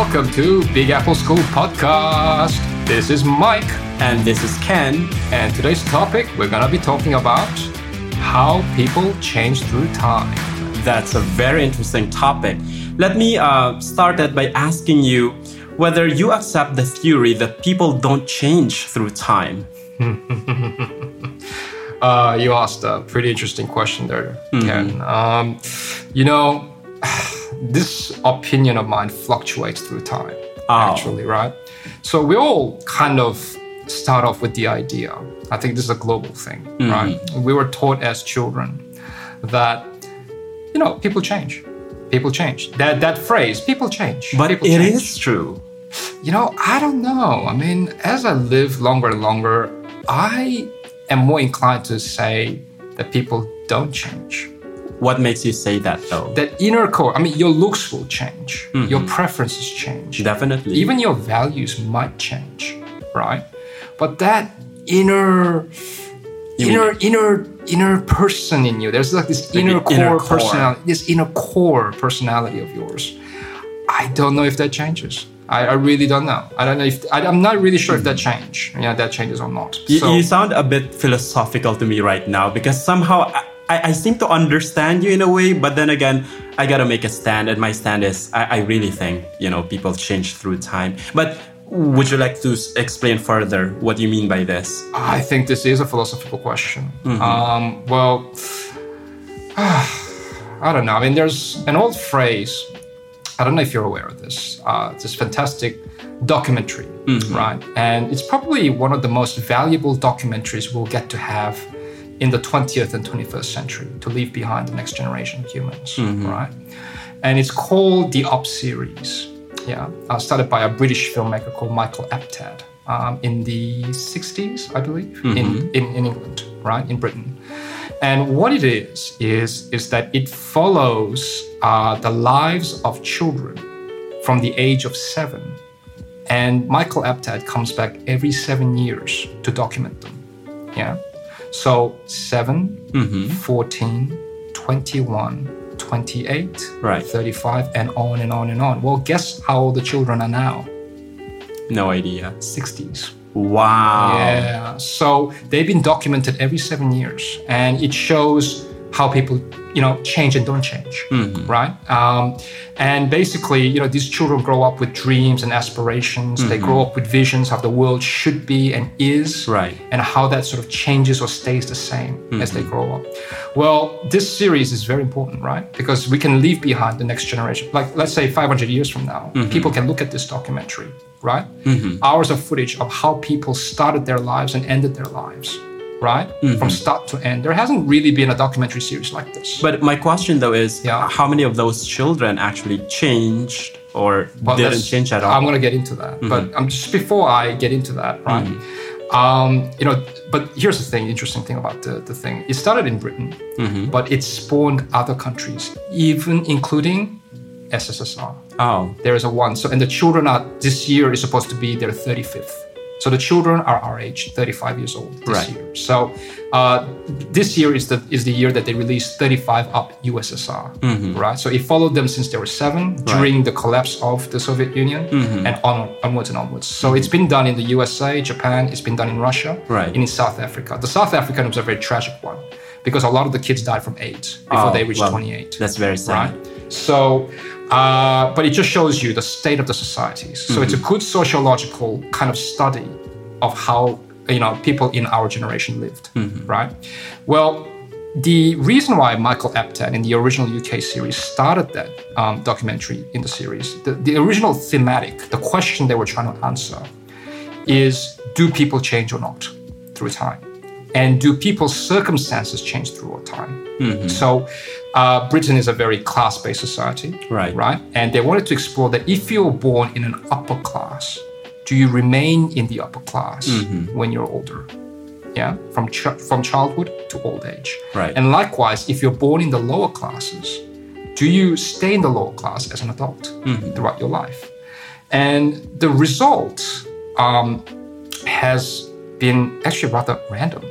welcome to Big Apple School Podcast. This is Mike, And this is Ken. and today's topic we're gonna be talking about how people change through time. That's a very interesting topic. Let me uh, start that by asking you whether you accept the theory that people don't change through time. Uh, you asked a pretty interesting question there, Ken. Um, you know, this opinion of mine fluctuates through time, Oh. actually, right? So we all kind of start off with the idea. I think this is a global thing, mm-hmm. right? We were taught as children that, you know, people change. People change. That that phrase, people change. But people it change. is true. You know, I don't know. I mean, as I live longer and longer, I am more inclined to say that people don't change. What makes you say that though? That inner core, I mean, your looks will change, mm-hmm. your preferences change, Definitely. even your values might change, right? But that inner, You inner, inner, inner person in you, there's like this Like inner the inner core core. personality, this inner core personality of yours. I don't know if that changes. I, I really don't know. I don't know if I, I'm not really sure if that change, yeah, that changes or not. You, So- you sound a bit philosophical to me right now because somehow I, I, seem to understand you in a way, but then again, I gotta make a stand, and my stand is I, I really think you know people change through time. But would you like to explain further what you mean by this? I think this is a philosophical question. Um, well, I don't know. I mean, there's an old phrase. I don't know if you're aware of this. Uh, this fantastic documentary, right? And it's probably one of the most valuable documentaries we'll get to have in the 20th and 21st century to leave behind the next generation of humans, right? And it's called the Up series. Yeah, uh, started by a British filmmaker called Michael Apted um, in the 60s, I believe, in, in, in England, right, in Britain. And what it is is is that it follows uh, the lives of children from the age of seven, and Michael Apted comes back every seven years to document them. Yeah, so 7 mm-hmm. 14, 21, 28, Right. 35, and on and on and on. Well, guess how old the children are now? No idea. 60s. Wow. Yeah. So they've been documented every seven years, and it shows how people, you know, change and don't change, mm-hmm. right? Um, and basically, you know, these children grow up with dreams and aspirations. They grow mm-hmm. up with visions of the world should be and is, Right. And how that sort of changes or stays the same as they mm-hmm. grow up. Well, this series is very important, right? Because we can leave behind the next generation. Like, let's say 500 years from now, people can look at this documentary, right? Hours of footage of how people started their lives and ended their lives, right? From start to end. There hasn't really been a documentary series like this. But my question though is Yeah. how many of those children actually changed or But didn't change at all? I'm going to get into that. But um, just before I get into that, right? Um, you know, but here's the thing, interesting thing about the, the thing. It started in Britain, but it spawned other countries, even including SSSR. oh. There is a one. So, and the children are, this year is supposed to be their 35th. So the children are our age, 35 years old this Right. year. So uh, this year is the is the year that they released 35 up USSR, right? So it followed them since they were seven during the collapse of the Soviet Union and on, onwards and onwards. So it's been done in the USA, Japan, it's been done in Russia, Right. and in South Africa. The South African was a very tragic one because a lot of the kids died from AIDS before Oh, they reached well, 28 That's very sad. right? So, uh, but it just shows you the state of the societies. So it's a good sociological kind of study of how you know people in our generation lived, right? Well, the reason why Michael Apted in the original UK series started that um, documentary in the series, the, the original thematic, the question they were trying to answer, is do people change or not through time? And do people's circumstances change through time? So, uh, Britain is a very class-based society, Right. Right, and they wanted to explore that if you're born in an upper class, do you remain in the upper class when you're older? Yeah, from ch- from childhood to old age. Right. And likewise, if you're born in the lower classes, do you stay in the lower class as an adult throughout your life? And the result um, has been actually rather random.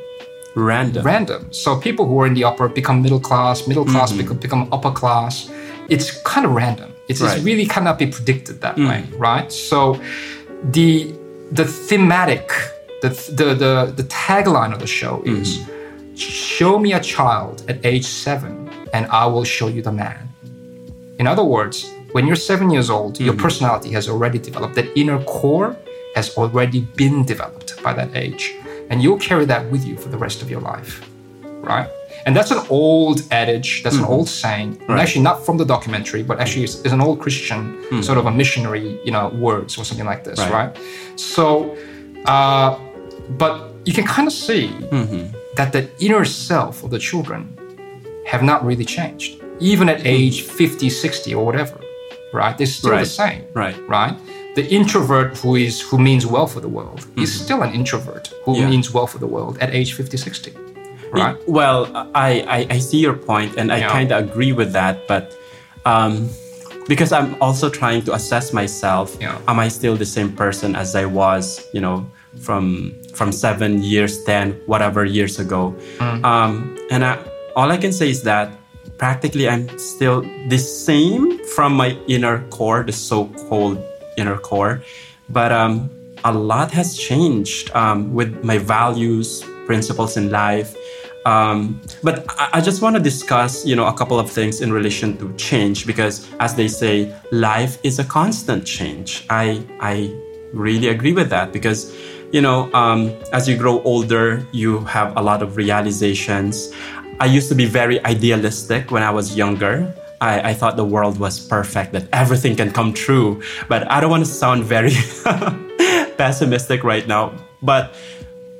Random. Random. So people who are in the upper become middle class, middle class mm-hmm. become, become upper class. It's kind of random. It Right. really cannot be predicted that mm. way, right? So the the thematic, the the the, the tagline of the show is mm-hmm. show me a child at age seven and I will show you the man. In other words, when you're seven years old, your mm-hmm. personality has already developed. That inner core has already been developed by that age. And you'll carry that with you for the rest of your life. Right? And that's an old adage, that's an mm-hmm. old saying. And actually not from the documentary, but actually it's, is an old Christian mm. sort of a missionary, you know, words or something like this, Right. right? So uh, but you can kind of see mm-hmm. that the inner self of the children have not really changed. Even at mm. age 50, 60 or whatever, right? They're still the same. Right. Right? The introvert who is who means well for the world is still an introvert who Yeah. means well for the world at age 50, 60. Right? Well, I, I, I see your point and I Yeah. kind of agree with that, but um, because I'm also trying to assess myself, Yeah. am I still the same person as I was, you know, from from seven years, ten, whatever years ago? Mm. Um, and I, all I can say is that practically I'm still the same from my inner core, the so-called inner core, but um, a lot has changed um, with my values, principles in life. Um, but I, I just want to discuss, you know, a couple of things in relation to change because, as they say, life is a constant change. I I really agree with that because, you know, um, as you grow older, you have a lot of realizations. I used to be very idealistic when I was younger. I, I thought the world was perfect, that everything can come true. But I don't want to sound very pessimistic right now. But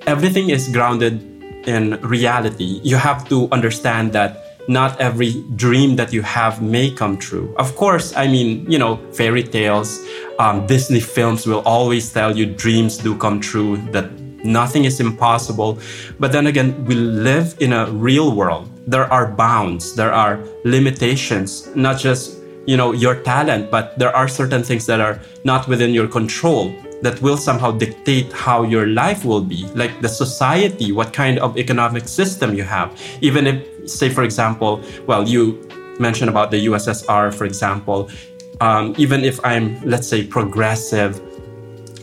everything is grounded in reality. You have to understand that not every dream that you have may come true. Of course, I mean, you know, fairy tales, um, Disney films will always tell you dreams do come true, that nothing is impossible. But then again, we live in a real world. There are bounds, there are limitations, not just, you know, your talent, but there are certain things that are not within your control that will somehow dictate how your life will be, like the society, what kind of economic system you have. Even if, say, for example, well, you mentioned about the USSR, for example, um, even if I'm, let's say, progressive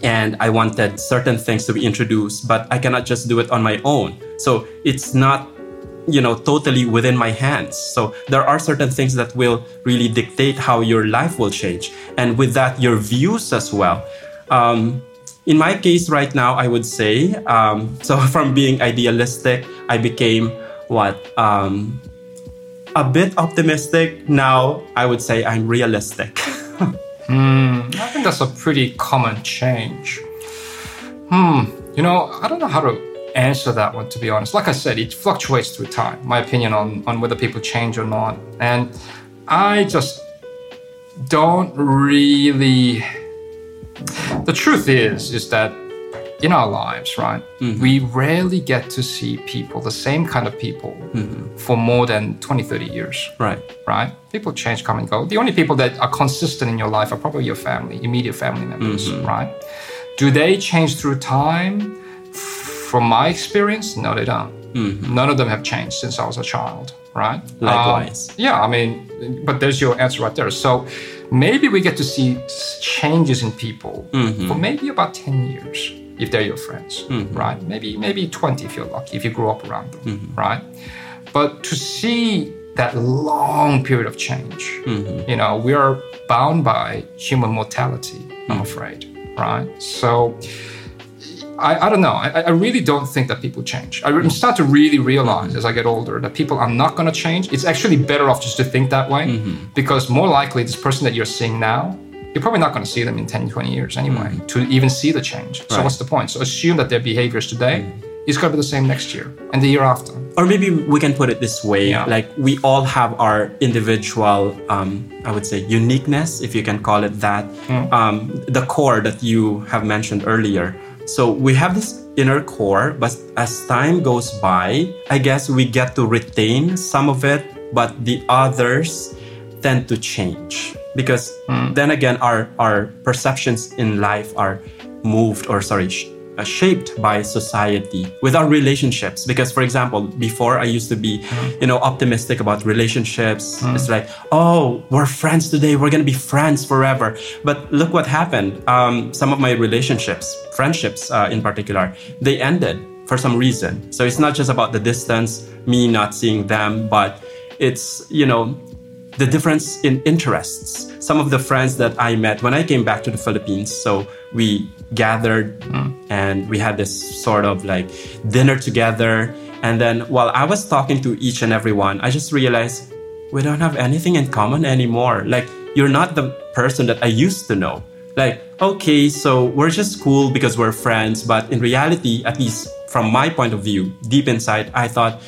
and I wanted certain things to be introduced, but I cannot just do it on my own. So it's not you know totally within my hands. So there are certain things that will really dictate how your life will change. And with that your views as well. Um, in my case right now i would say um, so from being idealistic i became what um, a bit optimistic. Now i would say i'm realistic I think that's a pretty common change. Hmm. You know, I don't know how to answer that one to be honest. Like I said, it fluctuates through time. My opinion on on whether people change or not, and I just don't really. The truth is, is that in our lives, right, mm-hmm. we rarely get to see people, the same kind of people, mm-hmm. for more than 20, 30 years right right? People change, come and go. The only people that are consistent in your life are probably your family, immediate family members, mm-hmm. right? Do they change through time? From my experience, no, they don't. None of them have changed since I was a child, right? Likewise. Um, yeah, I mean, but there's your answer right there. So maybe we get to see changes in people for maybe about 10 years if they're your friends, mm-hmm. right? Maybe maybe 20 if you're lucky, if you grew up around them, mm-hmm. right? But to see that long period of change, mm-hmm. you know, we are bound by human mortality, I'm afraid, right? So I, I don't know. I, I really don't think that people change. I re- start to really realize as I get older that people are not going to change. It's actually better off just to think that way because more likely this person that you're seeing now, you're probably not going to see them in 10, 20 years anyway to even see the change. So Right. what's the point? So assume that their behaviors today is going to be the same next year and the year after. or maybe we can put it this way Yeah. like we all have our individual um, i would say uniqueness if you can call it that um, the core that you have mentioned earlier so we have this inner core but as time goes by i guess we get to retain some of it but the others tend to change because then again our our perceptions in life are moved or sorry sh- uh, shaped by society with our relationships. Because for example before i used to be Mm. you know optimistic about relationships. It's like oh we're friends today. We're gonna be friends forever. But look what happened. Um, some of my relationships friendships uh, in particular they ended for some reason. So it's not just about the distance me not seeing them but it's you know the difference in interests. Some of the friends that I met when I came back to the Philippines, so we gathered hmm. and we had this sort of like dinner together. And then while I was talking to each and every one, I just realized we don't have anything in common anymore. Like, you're not the person that I used to know. Like, okay, so we're just cool because we're friends, but in reality, at least from my point of view, deep inside, I thought,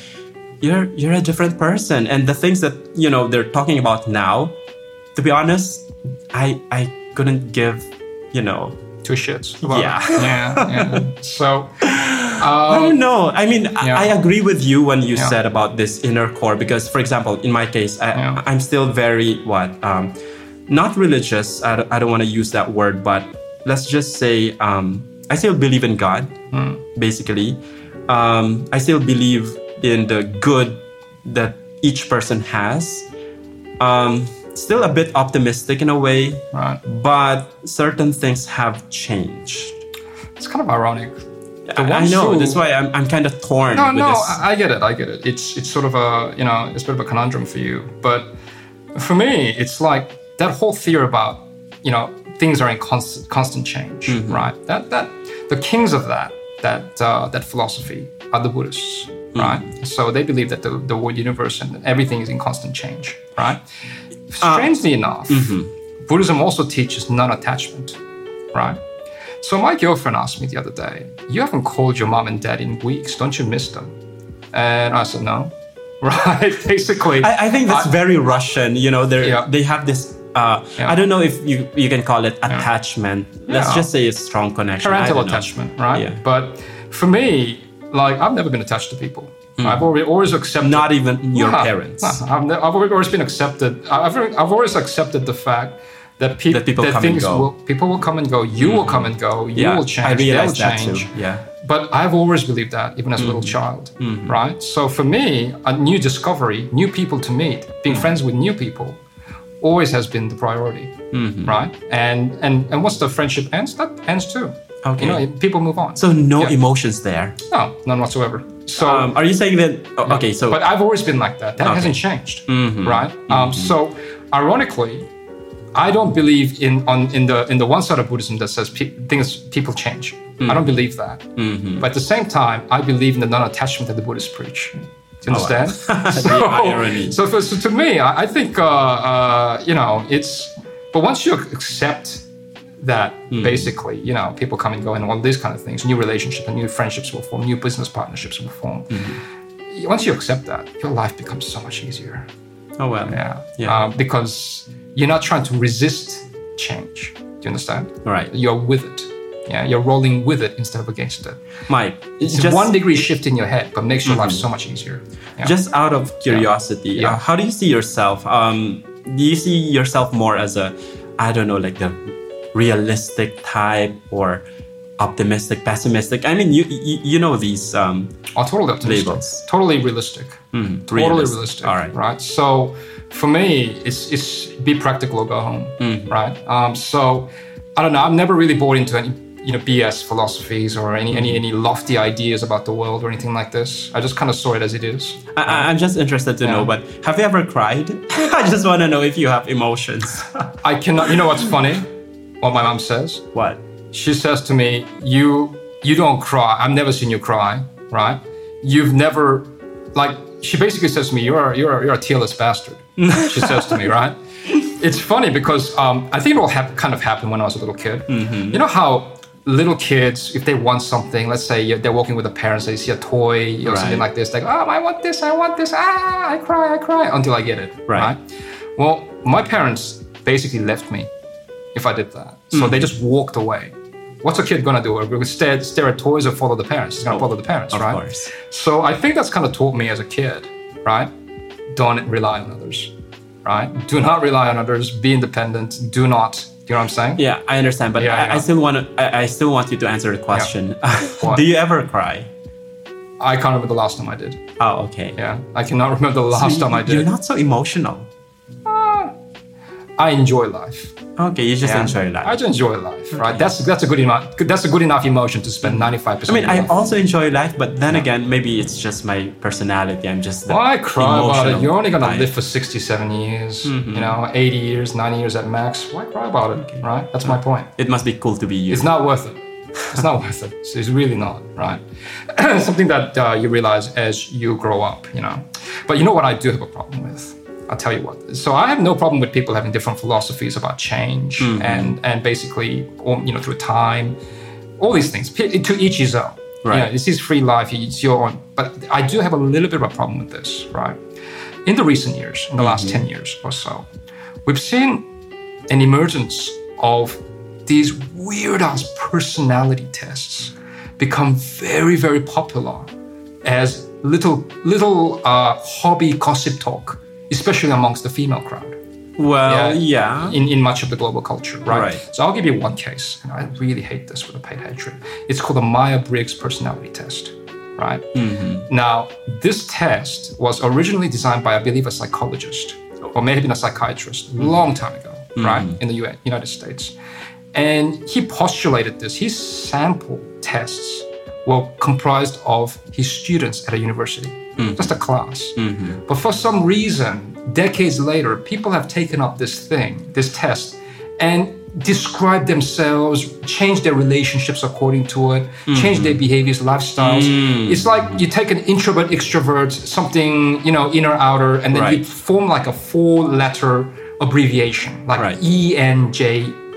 you're you're a different person and the things that you know they're talking about now to be honest i i couldn't give you know Two shits. about Yeah. yeah, yeah. So, i don't know i mean I- Yeah. I, agree with you when you Yeah. said about this inner core because for example in my case I, Yeah. i'm still very what um not religious i don't, I don't want to use that word but let's just say um i still believe in god Hmm. basically um i still believe in the good that each person has um still a bit optimistic in a way right. but certain things have changed It's kind of ironic. I, I know who- that's why i'm, I'm kind of torn No, with no, this I I get it. I get it. It's it's sort of a you know it's a bit of a conundrum for you, but for me, it's like that whole theory about you know things are in constant constant change, Mm-hmm. right? That that the kings of that that uh, that philosophy are the Buddhists, Mm-hmm. right? So they believe that the the world universe and everything is in constant change, right? Uh, Strangely enough, mm-hmm. Buddhism also teaches non-attachment, right? So my girlfriend asked me the other day, "You haven't called your mom and dad in weeks. Don't you miss them?" And I said, "No." Right? Basically, I, I think that's very Russian. You know, they Yeah. they have this. Uh, Yeah. I don't know if you you can call it attachment. Let's Yeah. just say a strong connection. Parental don't know. attachment, right? Yeah. But for me, like I've never been attached to people. I've always, always accepted. Not even your Nah, parents. nah, I've, ne- I've always been accepted. I've, I've always accepted the fact that, peop- That people come and things go. Hmm. will people will come and go. You will come and go. You Yeah, will change. I that change. too. Yeah. But I've always believed that, even as a little Mm-hmm. child, right? So for me, a new discovery, new people to meet, being Mm. friends with new people, always has been the priority, Mm-hmm. right? And and and once the friendship ends, that ends too. Okay. You know, people move on. So no Yeah. emotions there. no, none whatsoever. So, Um, are you saying that? oh, okay, so but I've always been like that. That Okay. hasn't changed, right? Um, so, ironically, I don't believe in on in the in the one side of Buddhism that says pe- things people change. I don't believe that. But at the same time, I believe in the non-attachment that the Buddhists preach. Do you understand? so, irony. so, for- so to me, I, I think uh, uh, you know it's. But once you accept that, basically, you know, people come and go and all these kind of things, new relationships and new friendships will form, new business partnerships will form. Once you accept that, your life becomes so much easier. oh well. Yeah. Yeah. Uh, because you're not trying to resist change. Do you understand? Right. You're with it. Yeah. You're rolling with it instead of against it. Mike, It's just Mm-hmm. one degree shift in your head, but makes your life so much easier. Yeah. just out of curiosity, Yeah. Uh, how do you see yourself? Um, do you see yourself more as a, I don't know, like the realistic type or optimistic, pessimistic? I mean, you you, you know these. Um, Oh, totally optimistic. Labels. Totally realistic. mm, Totally realistic. realistic. All right. Right. So for me, it's it's be practical or go home. Mm-hmm. Right. Um, so I don't know. I've never really bought into any you know BS philosophies or any any any lofty ideas about the world or anything like this. I just kind of saw it as it is. I, I- I'm just interested to know, but have you ever cried? I just want to know if you have emotions. I cannot. You know what's funny? What my mom says. what? She says to me, "You you don't cry. I've never seen you cry. Right? You've never like." She basically says to me, "You're a, you're a, you're a tearless bastard." she says to me, right? It's funny because um, I think it all hap- kind of happened when I was a little kid. You know how little kids, if they want something, let's say you're- they're walking with the parents, they see a toy or something Right. like this, they like, oh, I want this, I want this, ah, I cry, I cry until I get it. Right. Well, my parents basically left me if I did that. So Mm. they just walked away. What's a kid gonna do? Gonna stare, stare at toys or follow the parents? He's gonna follow the parents, Of right? course. So I think that's kind of taught me as a kid, right? Don't rely on others, right? Do not rely on others. Be independent. Do not You know what I'm saying? Yeah, I understand, but Yeah, I, yeah. I still want to. I, I still want you to answer the question. What? Do you ever cry? I can't remember the last time I did. Oh, okay. Yeah, I cannot remember the last time I did. You're not so emotional. I enjoy life. Okay, you just Yeah. enjoy life. I just enjoy life, right? That's that's a good enough that's a good enough emotion to spend ninety five percent. I mean, I also enjoy life, but then again, maybe it's just my personality. I'm just Why cry about it? You're only gonna type. live for 67 years, Mm-hmm. you know, 80 years, 90 years at max. Why cry about it, right? That's my point. It must be cool to be you. It's not worth it. It's not worth it. It's really not, right? Something that uh, you realize as you grow up, you know. But you know what I do have a problem with? I'll tell you what. So I have no problem with people having different philosophies about change Mm-hmm. and and basically, you know, through time, all these things. To each his own. You Right. know, this is free life. It's your own. But I do have a little bit of a problem with this, right? In the recent years, in the last Mm-hmm. 10 years or so, we've seen an emergence of these weird ass personality tests become very, very popular as little little uh, hobby gossip talk, especially amongst the female crowd well, Yeah. yeah. in, in much of the global culture, right? Right. So I'll give you one case, and I really hate this with a paid hatred. It's called the Myers Briggs personality test, right? Mm-hmm. Now, this test was originally designed by, I believe, a psychologist, or may have been a psychiatrist, Mm-hmm. a long time ago, right, in the U- United States. And he postulated this. He sampled tests were comprised of his students at a university, Mm-hmm. just a class. Mm-hmm. But for some reason, decades later, people have taken up this thing, this test, and described themselves, changed their relationships according to it, hmm. changed their behaviors, lifestyles. Hmm. It's like you take an introvert, extrovert, something, you know, inner, outer, and then you form like a four letter abbreviation, like Right.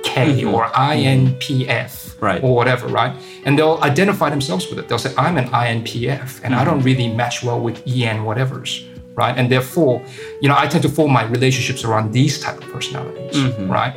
ENJK or INPF Right. or whatever, right? And they'll identify themselves with it. They'll say, I'm an INPF and I don't mm-hmm. really match well with EN whatevers, right? And therefore, you know, I tend to form my relationships around these type of personalities, mm-hmm. right?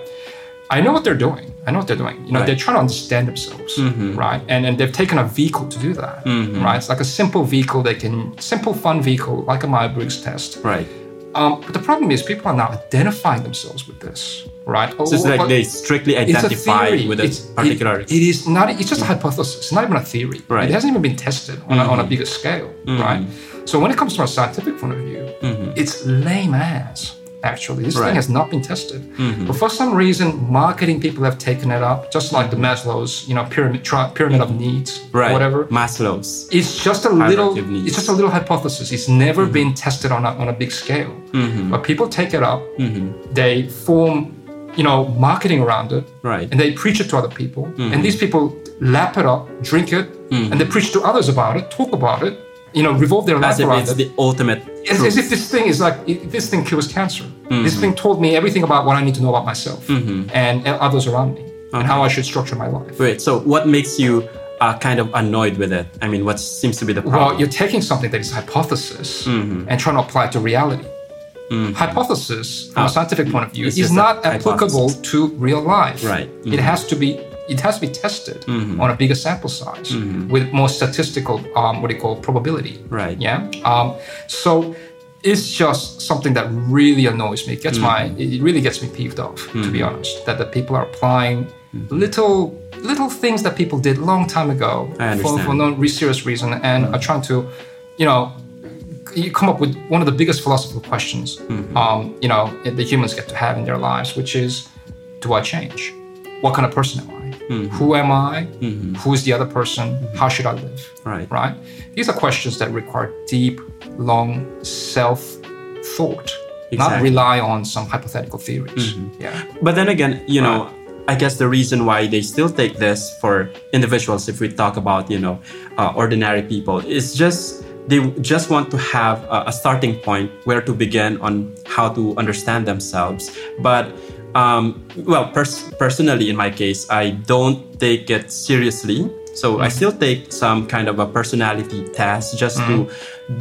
I know what they're doing. I know what they're doing. You know, Right. they're trying to understand themselves, mm-hmm. right? And and they've taken a vehicle to do that, right? It's like a simple vehicle. They can simple, fun vehicle, like a Myers Briggs test. Right. Um, but the problem is, people are now identifying themselves with this, right? Oh, so it's Oh, like they strictly it's a with a It's- it- particular. it is not. It's just a hypothesis. It's not even a theory. Right. Mm-hmm. It hasn't even been tested on, a, on a mm-hmm. bigger scale, mm-hmm. right? So when it comes from a scientific point of view, mm-hmm. it's lame ass. Actually, this Right. Mm-hmm. thing has not been tested. But for some reason, marketing people have taken it up, just like the Maslow's, you know, pyramid tri- pyramid of needs, right. whatever. Maslow's. It's just a little. It's just a little hypothesis. It's never been tested on a, on a big scale. But people take it up. They form, you know, marketing around it, Right. and they preach it to other people. And these people lap it up, drink it, and they preach to others about it, talk about it. You know, revolve their life if around it's it. the ultimate. As, as if this thing is like this thing cures cancer. This thing told me everything about what I need to know about myself and uh, others around me, and how I should structure my life. Wait. So what makes you uh, kind of annoyed with it? I mean, what seems to be the problem? Well, you're taking something that is hypothesis Mm-hmm. and trying to apply it to reality. Hypothesis, from Ah, a scientific point of view, is not applicable hypothesis. to real life. Right. Mm-hmm. It has to be. It has to be tested on a bigger sample size with more statistical, um, what do you call probability. Right. Yeah. Um, so it's just something that really annoys me. It gets my. Mm-hmm. It really gets me peeved off, to be honest. That the people are applying little little things that people did long time ago for, for no serious reason and are trying to, you know, you come up with one of the biggest philosophical questions, mm-hmm. um, you know, the humans get to have in their lives, which is, do I change? What kind of person am I? Mm-hmm. Who am I? Mm-hmm. Who is the other person? How should I live? Right. Right. These are questions that require deep, long self thought, not rely on some hypothetical theories. Yeah. But then again, you know, I guess the reason why they still take this for individuals, if we talk about, you know, uh, ordinary people, is just they just want to have a, a starting point where to begin on how to understand themselves. But um, well, pers- personally, in my case, I don't take it seriously. So I still take some kind of a personality test just to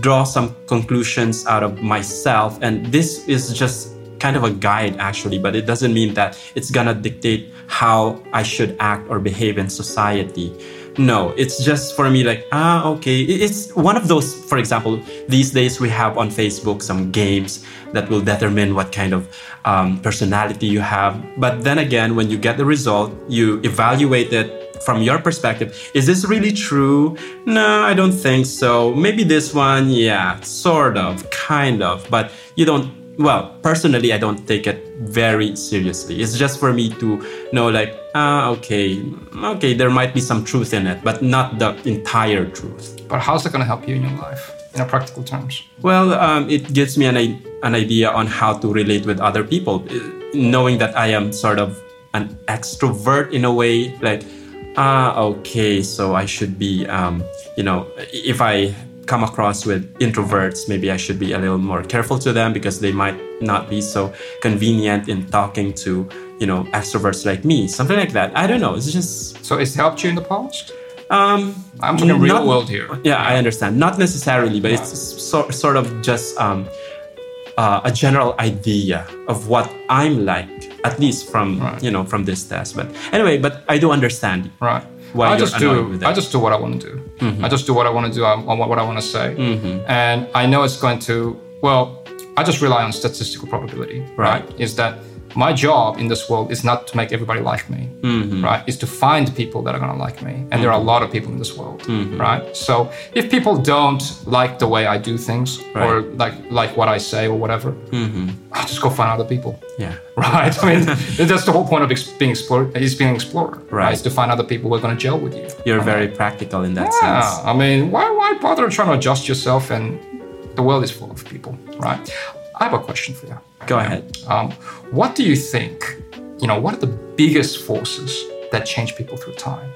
draw some conclusions out of myself. And this is just kind of a guide actually, but it doesn't mean that it's gonna dictate how I should act or behave in society. No, it's just for me like, ah, okay. It's one of those, for example, these days we have on Facebook some games that will determine what kind of um, personality you have. But then again, when you get the result, you evaluate it from your perspective. Is this really true? No, I don't think so. Maybe this one, yeah, sort of, kind of. But you don't well, personally, I don't take it very seriously. It's just for me to know, like, ah, okay, okay, there might be some truth in it, but not the entire truth. But how's it going to help you in your life, in a practical terms? Well, um, it gives me an, an idea on how to relate with other people, uh, knowing that I am sort of an extrovert in a way, like, ah, okay, so I should be, um, you know, if I come across with introverts, maybe I should be a little more careful to them because they might not be so convenient in talking to, you know, extroverts like me. Something like that. I don't know. It's just So it's helped you in the past? Um, I'm talking real world here. Yeah, I understand. Not necessarily, but it's so, sort of just um, uh, a general idea of what I'm like, at least from right. you know from this test. But anyway, but I do understand. Right why I just do I just do what I want to do. Mm-hmm. I just do what I want to do. I, want what I want to say, mm-hmm. and I know it's going to. Well, I just rely on statistical probability. Right? right? Is that my job in this world is not to make everybody like me, mm-hmm. right? Is to find people that are going to like me. And mm-hmm. there are a mm-hmm. lot of people in this world, mm-hmm. right? So if people don't like the way I do things right. or like like what I say or whatever, mm-hmm. I'll just go find other people. Yeah. Right. I mean, that's the whole point of being explored. Is being explorer, right? right? Is to find other people who are going to gel with you. You're very practical in that yeah, sense. I mean, why why bother trying to adjust yourself? And the world is full of people, right? I have a question for you. Go ahead. Um, what do you think? You know, what are the biggest forces that change people through time?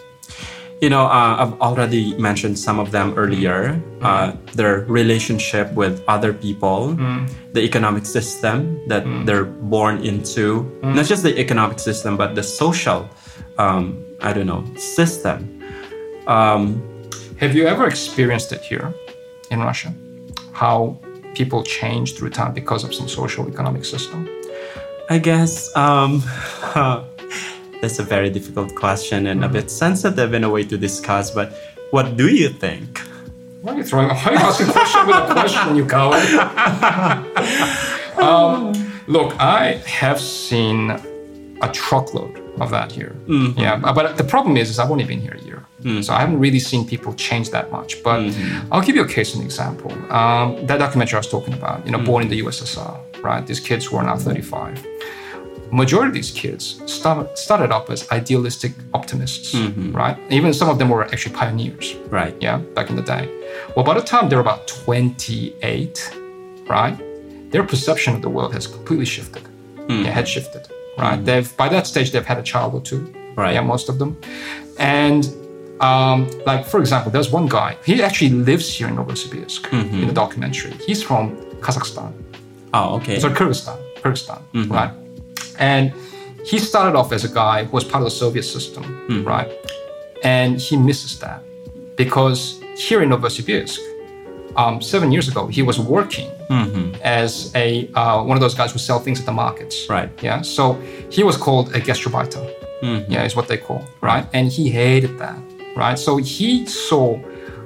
You know, uh, I've already mentioned some of them earlier. Mm. Uh, their relationship with other people, mm. the economic system that mm. they're born into, not just the economic system, but the social, um, I don't know, system. Um, Have you ever experienced it here in Russia? How people change through time because of some social economic system? I guess um, that's a very difficult question and a bit sensitive in a way to discuss. But what do you think? Why are you throwing? Why are you asking a question with a question, you coward? um, look, I have seen a truckload of that here. Mm-hmm. Yeah, but the problem is, is I've only been here a. Mm. So I haven't really seen people change that much. But mm-hmm. I'll give you a case and example. Um, that documentary I was talking about, you know, mm. born in the USSR, right? These kids who are now 35. Majority of these kids start, started up as idealistic optimists, mm-hmm. right? Even some of them were actually pioneers, right? Yeah, back in the day. Well, by the time they're about 28, right, their perception of the world has completely shifted. Mm. It had shifted, right? Mm. They've by that stage they've had a child or two, right? Yeah, most of them, and um, like for example, there's one guy. He actually lives here in Novosibirsk mm-hmm. in the documentary. He's from Kazakhstan. Oh, okay. So Kyrgyzstan, Kyrgyzstan, mm-hmm. right? And he started off as a guy who was part of the Soviet system, mm-hmm. right? And he misses that because here in Novosibirsk, um, seven years ago, he was working mm-hmm. as a uh, one of those guys who sell things at the markets. Right. Yeah. So he was called a gastarbeiter. Mm-hmm. Yeah, is what they call right, and he hated that right? So he saw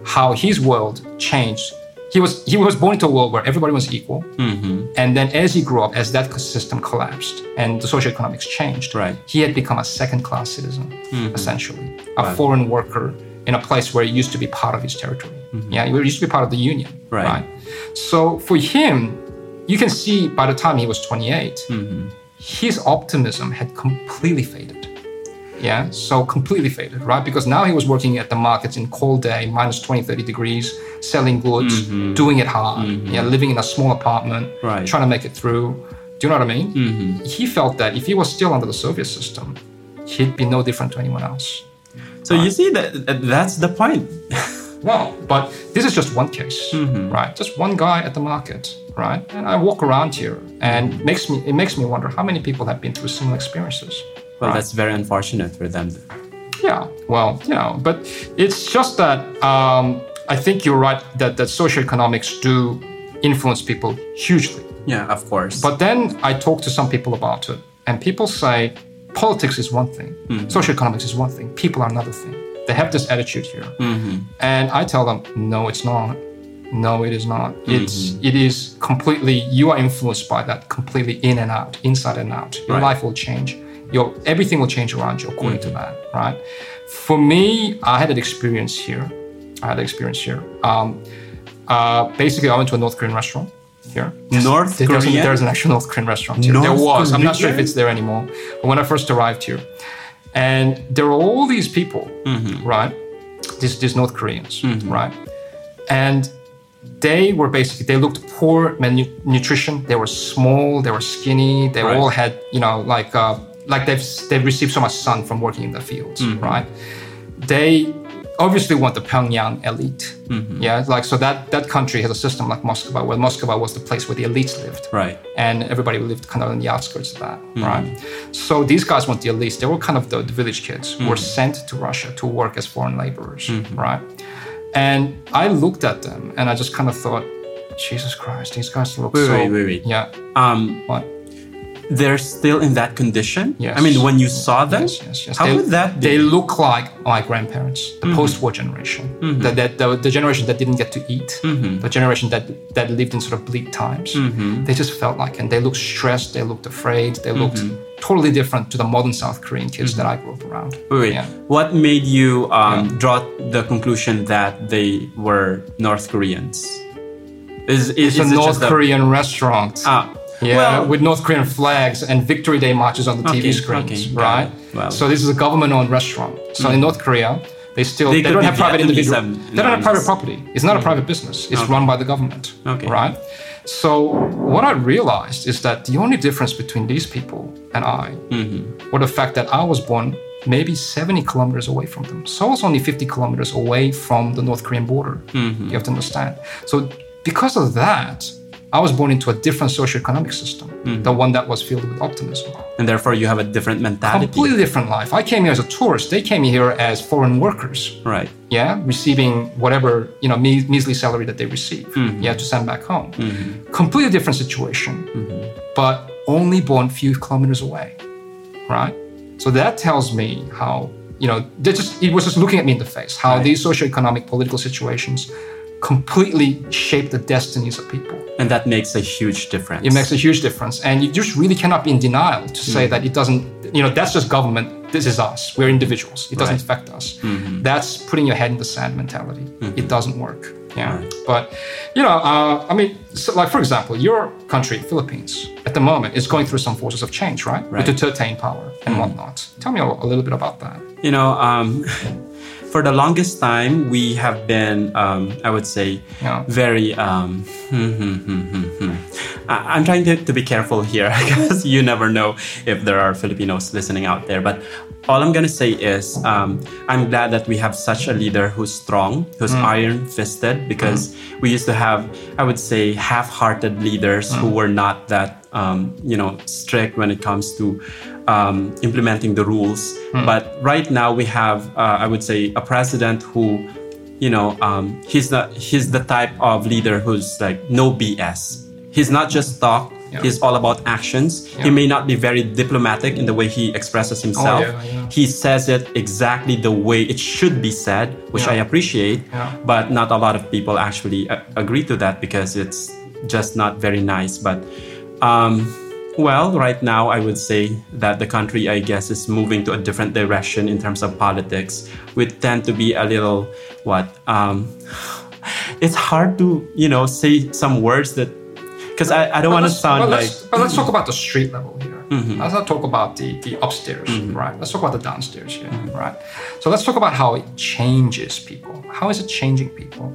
how his world changed. He was he was born into a world where everybody was equal, mm-hmm. and then as he grew up, as that system collapsed and the social economics changed, right. he had become a second class citizen, mm-hmm. essentially, a right. foreign worker in a place where he used to be part of his territory. Mm-hmm. Yeah, he used to be part of the union, right? right? So for him, you can see by the time he was 28, mm-hmm. his optimism had completely faded. Yeah, so completely faded, right? Because now he was working at the markets in cold day, minus 20, 30 degrees, selling goods, mm-hmm. doing it hard, mm-hmm. yeah, living in a small apartment, right. trying to make it through. Do you know what I mean? Mm-hmm. He felt that if he was still under the Soviet system, he'd be no different to anyone else. So right? you see that that's the point. well, but this is just one case, mm-hmm. right? Just one guy at the market, right? And I walk around here, and makes me it makes me wonder how many people have been through similar experiences. Well, right. that's very unfortunate for them. Yeah, well, you know, but it's just that um, I think you're right that, that socioeconomics do influence people hugely. Yeah, of course. But then I talk to some people about it, and people say politics is one thing, Mm-hmm. social economics is one thing, people are another thing. They have this attitude here, Mm-hmm. and I tell them, no, it's not. No, it is not. It's Mm-hmm. it is completely. You are influenced by that completely in and out, inside and out. Your Right. life will change. Your everything will change around you according Mm-hmm. to that, right? For me, I had an experience here. I had an experience here. Um, uh, basically, I went to a North Korean restaurant here. North There- Korean? there's an actual North Korean restaurant here. there North was. I'm not sure if it's there anymore. But when I first arrived here, and there were all these people, Mm-hmm. right? These these North Koreans, right? And they were basically they looked poor malnutrition. They were small. They were skinny. They Right. all had you know like uh, like they've they've received so much sun from working in the fields, Mm-hmm. right? They obviously want the Pyongyang elite. Mm-hmm. Yeah, like so that that country has a system like Moscow, where Moscow was the place where the elites lived Right. and everybody lived kind of on the outskirts of that, Mm-hmm. right? So these guys weren't the elites; they were kind of the, the village kids who were Mm-hmm. sent to Russia to work as foreign laborers, right? And I looked at them and I just kind of thought, Jesus Christ, these guys look Wait, so. wait, wait, wait. Yeah. Um, What? They're still in that condition. Yes. I mean, when you saw them, Yes, yes, yes. how they, would that be? They look like my grandparents, the mm-hmm. post-war generation, mm-hmm. the, the, the, the generation that didn't get to eat, mm-hmm. the generation that that lived in sort of bleak times. They just felt like, and they looked stressed, they looked afraid, they looked totally different to the modern South Korean kids that I grew up around. Wait, wait. Yeah. What made you um, draw the conclusion that they were North Koreans? Is, is, It's a is it North Korean restaurant. Ah, Yeah, well, with North Korean flags and Victory Day marches on the Okay, TV screens, okay, right? it. Well. so this is a government-owned restaurant. So in North Korea, they still They they, don't have private Vietnamese individual. and They don't have private property. It's not a private business. It's run by the government, Okay. right? So what I realized is that the only difference between these people and I Mm-hmm. were the fact that I was born maybe 70 kilometers away from them. So I was only 50 kilometers away from the North Korean border. Mm-hmm. You have to understand. So because of that, I was born into a different socioeconomic system, Mm-hmm. the one that was filled with optimism. and therefore you have a different mentality. Completely different life. I came here as a tourist. They came here as foreign workers. Right. Yeah, receiving whatever you know me- measly salary that they receive. Mm-hmm. Yeah, to send back home. Completely different situation, but only born few kilometers away. Right. So that tells me how you know they just it was just looking at me in the face how Right. these socioeconomic political situations completely shape the destinies of people. And that makes a huge difference. It makes a huge difference. And you just really cannot be in denial to say that it doesn't, you know, that's just government. This is us. We're individuals. It doesn't Right. affect us. That's putting your head in the sand mentality. It doesn't work. Yeah. Right. But, you know, uh, I mean, so like, for example, your country, Philippines, at the moment is going through some forces of change, right? Right. With Duterte in power and whatnot. Tell me a, a little bit about that. You know, um, for the longest time, we have been, um, I would say, very. Um, hmm, hmm, hmm. I- I'm trying to, to be careful here because you never know if there are Filipinos listening out there. But all I'm going to say is um, I'm glad that we have such a leader who's strong, who's iron fisted, because we used to have, I would say, half hearted leaders who were not that, um, you know, strict when it comes to um, implementing the rules. But right now we have, uh, I would say, a president who, you know, um, he's the he's the type of leader who's like no BS. He's not just talk. Yeah. He's all about actions. He may not be very diplomatic in the way he expresses himself. yeah, yeah. He says it exactly the way it should be said, which I appreciate. Yeah. But not a lot of people actually uh, agree to that because it's just not very nice. But um, well, right now I would say that the country, I guess, is moving to a different direction in terms of politics. We tend to be a little what? Um, it's hard to you know say some words that because I, I don't want to sound but like let's, but let's talk about the street level here. Let's not talk about the, the upstairs, right? Let's talk about the downstairs here, right? So let's talk about how it changes people. How is it changing people?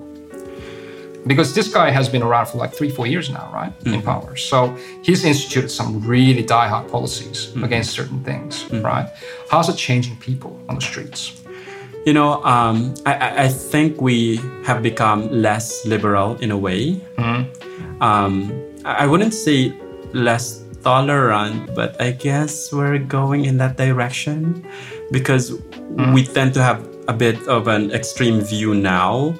Because this guy has been around for like three, four years now, right? In power. So he's instituted some really die-hard policies against certain things, right? How's it changing people on the streets? You know, um, I, I- think we have become less liberal in a way. Um, I I wouldn't say less tolerant, but I guess we're going in that direction because we tend to have a bit of an extreme view now.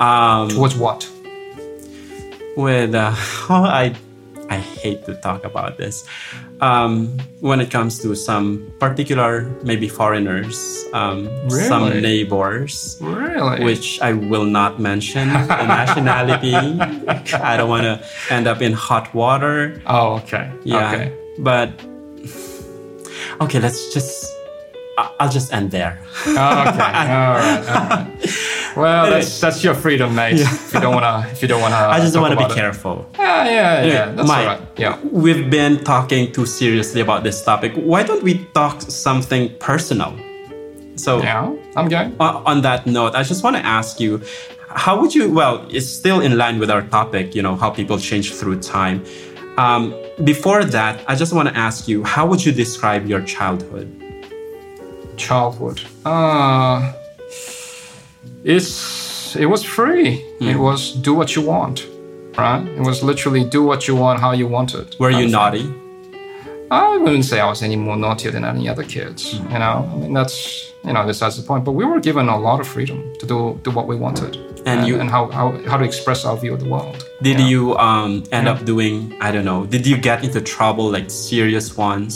Um, Towards what? With uh, I I hate to talk about this. Um, when it comes to some particular, maybe foreigners, um, some neighbors, Really? which I will not mention the nationality. I don't want to end up in hot water. Oh, okay. Yeah. Okay. But okay, let's just. I'll just end there. Oh, okay. all right. All right. Well, that's that's your freedom, mate. If you don't wanna, if you don't wanna. I just want to be about it. careful. Yeah, yeah, yeah. Anyway, Mike, all right. Yeah. We've been talking too seriously about this topic. Why don't we talk something personal? So, Yeah. I'm going. on on that note, I just want to ask you, how would you? Well, it's still in line with our topic. You know how people change through time. Um, before that, I just want to ask you, how would you describe your childhood? childhood. Uh, it's it was free. It Hmm. was do what you want, right? It was literally do what you want, how you want it. Were you naughty? I wouldn't say I was any more naughtier than any other kids. Hmm. You know, I mean that's you know that's the point. But we were given a lot of freedom to do do what we wanted, And you- and how, how how to express our view of the world. Did Yeah. you um, end up doing? I don't know. Did you get into trouble, like serious ones?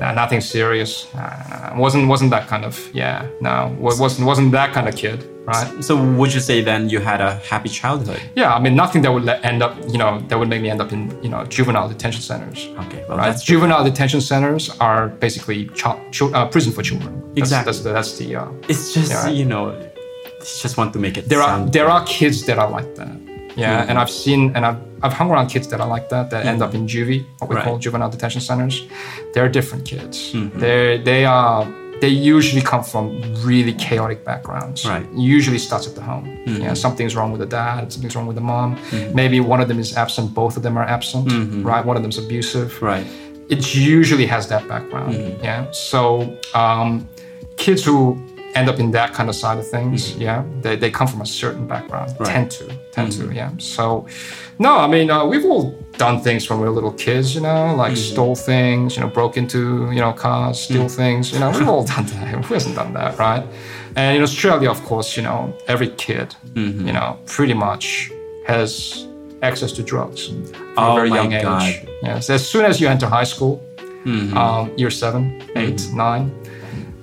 Nah, nothing serious. Uh, wasn't wasn't that kind of yeah. No, wasn't wasn't that kind of kid, right? So would you say then you had a happy childhood? Yeah, I mean nothing that would let, end up, you know, that would make me end up in, you know, juvenile detention centers. Okay, well Right. that's Juvenile detention centers are basically child, chil- uh, prison for children. That's, Exactly. That's the, that's the. Uh, it's just Yeah, right. you know, just want to make it. there are there are kids that are like that. Yeah, Mm-hmm. and I've seen and I've I've hung around kids that are like that that end up in juvie, what we Right. call juvenile detention centers. They're different kids. Mm-hmm. They're they are they usually come from really chaotic backgrounds. Right. Mm-hmm. Usually starts at the home. Yeah, something's wrong with the dad. Something's wrong with the mom. Mm-hmm. Maybe one of them is absent. Both of them are absent. Right. One of them's abusive right. it usually has that background. Mm-hmm. Yeah. So um, kids who end up in that kind of side of things, yeah, they, they come from a certain background. Mm-hmm. Right. Tend to, tend to, yeah. So, no, I mean, uh, we've all done things when we were little kids, you know, like Mm-hmm. stole things, you know, broke into, you know, cars, steal things, you know, we've all done that. Who hasn't done that, right? And in Australia, of course, you know, every kid, Mm-hmm. you know, pretty much has access to drugs from Oh a very young God. age. Yes, as soon as you enter high school, Mm-hmm. um, year seven, eight, nine,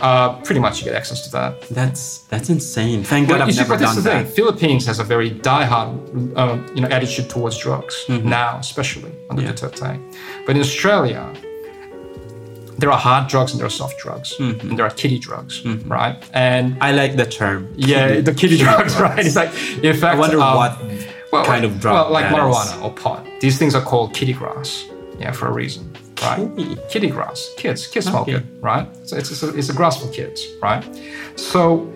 uh, pretty much you get access to that. That's that's insane. Thank God I've see, never done the thing. that. Philippines has a very diehard, uh, you know, attitude towards drugs now, especially under Mm-hmm. Yeah. Duterte. But in Australia, there are hard drugs and there are soft drugs, Mm-hmm. and there are kiddie drugs, right? And I like the term. yeah, the kiddie drugs, right? It's like, in fact, I wonder um, what well, kind of drug. Well, like that is. marijuana or pot. These things are called kitty grass. Yeah, for a reason, right? Kitty. Grass. Kids, kids Okay. it, right? So it's, it's, a, it's a grass for kids, right? So,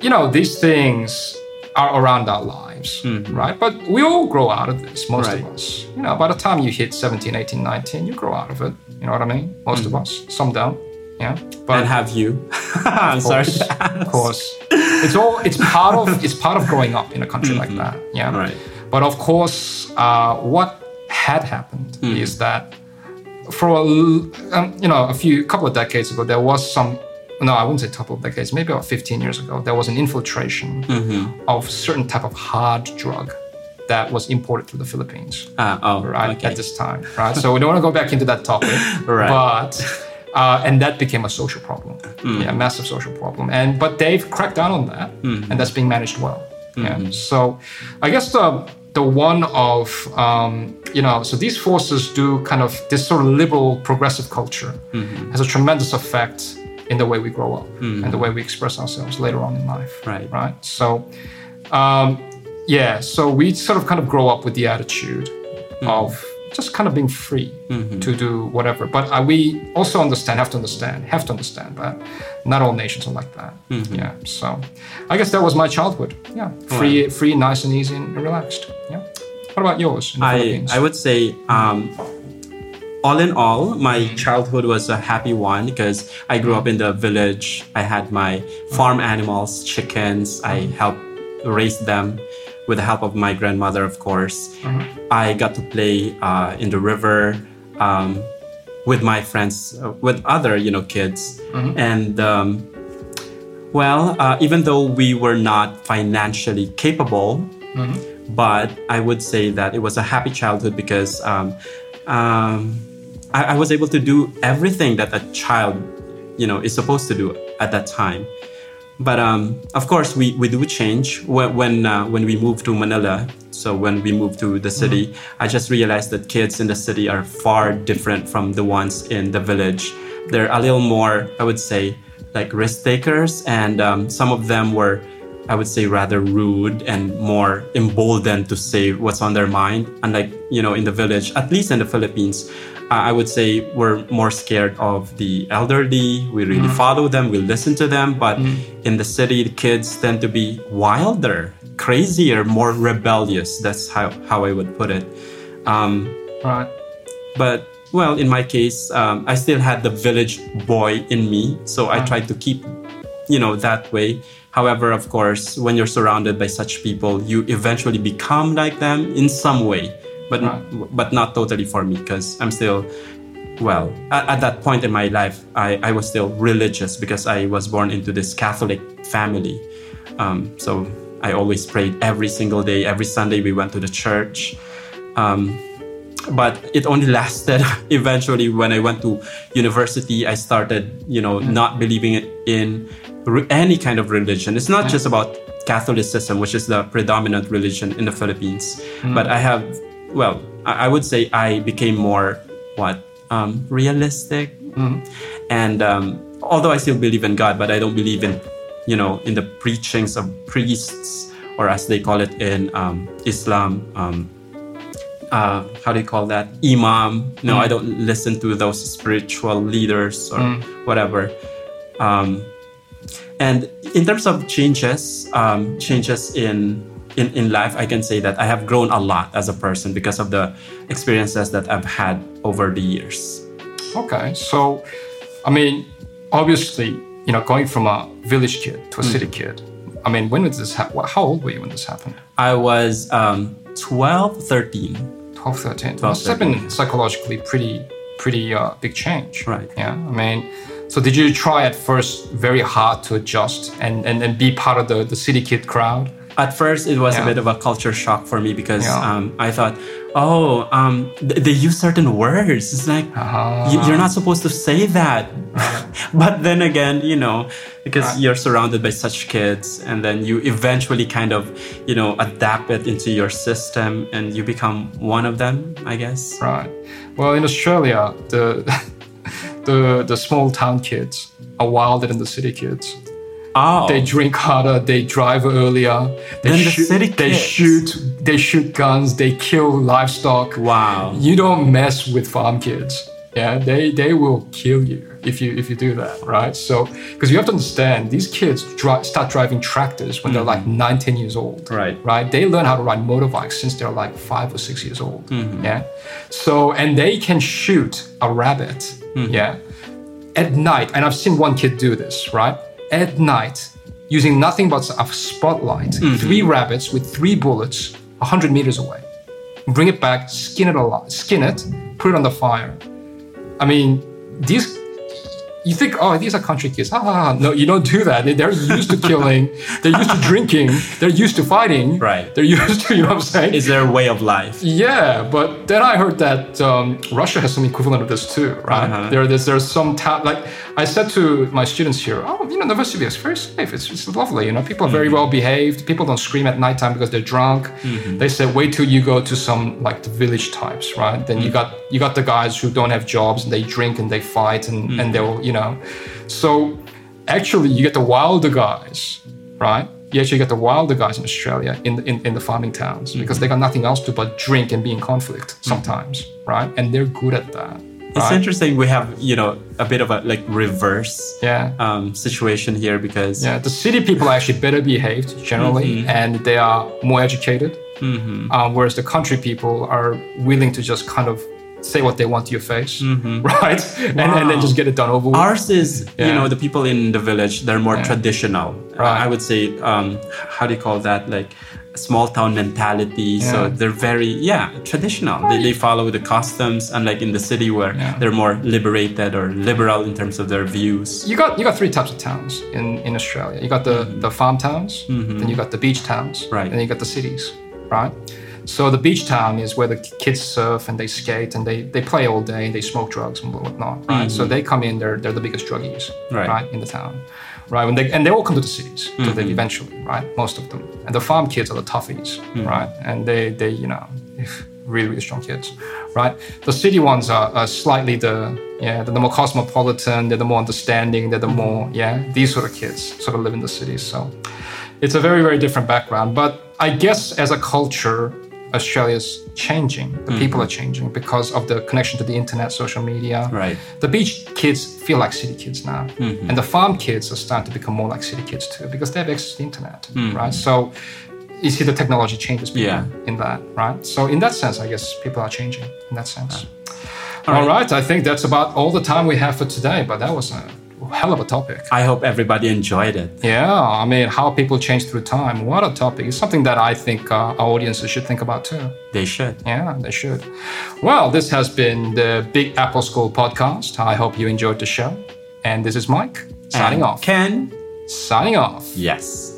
you know, these things are around our lives, right? But we all grow out of this, most Mm-hmm. Right. of us. You know, by the time you hit 17, 18, 19, you grow out of it. You know what I mean? Most of us. Some don't. Yeah. But And have you? I'm of sorry. course, of course. It's all. It's part of. It's part of growing up in a country like that. Yeah. Mm-hmm. Right. But of course, uh, what had happened Hmm. is that for a, um, you know a few couple of decades ago, there was some. No, I wouldn't say couple of decades. Maybe about 15 years ago, there was an infiltration Mm-hmm. of certain type of hard drug that was imported to the Philippines Ah, oh, right okay. at this time right so we don't want to go back into that topic Right. but uh, and that became a social problem Mm. yeah massive social problem and but they've cracked down on that Mm. and that's being managed well yeah Mm-hmm. so i guess the the one of um, you know so these forces do kind of this sort of liberal progressive culture Mm-hmm. has a tremendous effect in the way we grow up and the way we express ourselves later on in life Right. right so um, yeah, so we sort of kind of grow up with the attitude of just kind of being free mm-hmm. to do whatever. But uh, we also understand, have to understand, have to understand that not all nations are like that. Mm-hmm. Yeah, so I guess that was my childhood. Yeah, free, free, nice and easy and relaxed. Yeah. What about yours in the I, I would say, um, all in all, my mm-hmm. childhood was a happy one because I grew up in the village. I had my farm animals, chickens. I helped raise them with the help of my grandmother, of course. I got to play uh, in the river um, with my friends, uh, with other you know kids, and. Um, well, uh, even though we were not financially capable, but I would say that it was a happy childhood because um, um, I, I was able to do everything that a child, you know, is supposed to do at that time. But um, of course, we, we do change when when, uh, when we move to Manila. So when we moved to the city, mm-hmm. I just realized that kids in the city are far different from the ones in the village. They're a little more, I would say, like risk takers, and um, some of them were, I would say, rather rude and more emboldened to say what's on their mind. Unlike you know, in the village, at least in the Philippines, I would say we're more scared of the elderly. We really mm. follow them, we listen to them. But mm. in the city, the kids tend to be wilder, crazier, more rebellious. That's how, how I would put it. Um, right. But, well, in my case, um, I still had the village boy in me. So I tried to keep, you know, that way. However, of course, when you're surrounded by such people, you eventually become like them in some way but right. but not totally for me because I'm still well at, at, that point in my life I, I was still religious because I was born into this Catholic family. Um, so I always prayed every single day. Every Sunday we went to the church. Um, but it only lasted eventually when I went to university I started you know not believing in any kind of religion. It's not just about Catholicism which is the predominant religion in the Philippines mm. but I have well, I, would say I became more what um, realistic, mm-hmm. and um, although I still believe in God, but I don't believe in you know in the preachings of priests or as they call it in um, Islam. Um, uh, how do you call that? Imam. No, mm. I don't listen to those spiritual leaders or mm. whatever. Um, and in terms of changes, um, changes in in, in life, I can say that I have grown a lot as a person because of the experiences that I've had over the years. Okay. So, I mean, obviously, you know, going from a village kid to a mm. city kid, I mean, when did this happen? How old were you when this happened? I was um, 12, 13. 12, 13. 12, must have been psychologically pretty, pretty uh, big change. Right. Yeah. I mean, so did you try at first very hard to adjust and, and, and be part of the, the city kid crowd? At first it was yeah. a bit of a culture shock for me because yeah. um, I thought, oh, um, th- they use certain words. It's like uh-huh. y- you're not supposed to say that. but then again, you know, because right. you're surrounded by such kids, and then you eventually kind of, you know, adapt it into your system, and you become one of them. I guess. Right. Well, in Australia, the the the small town kids are wilder than the city kids. Oh. They drink harder. They drive earlier. They Than shoot, the city They shoot. They shoot guns. They kill livestock. Wow. You don't mess with farm kids. Yeah, they they will kill you if you if you do that, right? So because you have to understand, these kids dri- start driving tractors when mm-hmm. they're like mm-hmm. nine, 10 years old. Right. Right. They learn how to ride motorbikes since they're like five or six years old. Mm-hmm. Yeah. So and they can shoot a rabbit. Mm-hmm. Yeah. At night, and I've seen one kid do this, right? At night using nothing but a spotlight, mm-hmm. three rabbits with three bullets 100 meters away. Bring it back, skin it alive, skin it, put it on the fire. I mean, these you think, oh, these are country kids. Ah, no, you don't do that. They're used to killing. They're used to drinking. They're used to fighting. Right. They're used to, you know what I'm saying? Is their way of life. Yeah, but then I heard that um, Russia has some equivalent of this too, right? Uh-huh. There, there's, there's some ta- like I said to my students here, oh, you know, Novosibirsk is very safe. It's, it's lovely. You know, people are very mm-hmm. well behaved. People don't scream at nighttime because they're drunk. Mm-hmm. They say, wait till you go to some like the village types, right? Then mm-hmm. you got you got the guys who don't have jobs and they drink and they fight and, and mm-hmm. they'll, you know. So actually, you get the wilder guys, right? You actually get the wilder guys in Australia in the, in, in the farming towns mm-hmm. because they got nothing else to but drink and be in conflict sometimes, mm-hmm. right? And they're good at that. It's right? interesting. We have you know a bit of a like reverse yeah um, situation here because yeah the city people are actually better behaved generally mm-hmm. and they are more educated, um, whereas the country people are willing to just kind of say what they want to your face, mm-hmm. right? Wow. And, and, then just get it done over with. Ours is, yeah. you know, the people in the village, they're more yeah. traditional. Right. I would say, um, how do you call that? Like small town mentality. Yeah. So they're very, yeah, traditional. They, they follow the customs, unlike in the city where they're more liberated or liberal in terms of their views. You got you got three types of towns in, in Australia. You got the, mm-hmm. the farm towns, mm-hmm. then you got the beach towns, right. and then you got the cities, right? So the beach town is where the kids surf and they skate and they, they play all day, and they smoke drugs and whatnot, right? Mm-hmm. So they come in, they're, they're the biggest druggies, Right. right, in the town, right? When they, and they all come to the cities to live mm-hmm. eventually, right? Most of them. And the farm kids are the toughies, mm-hmm. right? And they, they, you know, really, really strong kids, right? The city ones are, are slightly the, yeah, they're the more cosmopolitan, they're the more understanding, they're the more, yeah, these sort of kids sort of live in the cities. So it's a very, very different background. But I guess as a culture, Australia's changing. The mm. people are changing because of the connection to the internet, social media. Right. The beach kids feel like city kids now, mm-hmm. and the farm kids are starting to become more like city kids too because they have access to the internet, mm-hmm. right? So you see the technology changes people Yeah. in that, right? So in that sense, I guess people are changing in that sense. All all right. right, I think that's about all the time we have for today. But that was a hell of a topic. I hope everybody enjoyed it. Yeah, I mean, how people change through time. What a topic. It's something that I think uh, our audiences should think about too. They should. Yeah, they should. Well, this has been the Big Apple School podcast. I hope you enjoyed the show. And this is Mike signing And off. Ken? Signing off. Yes.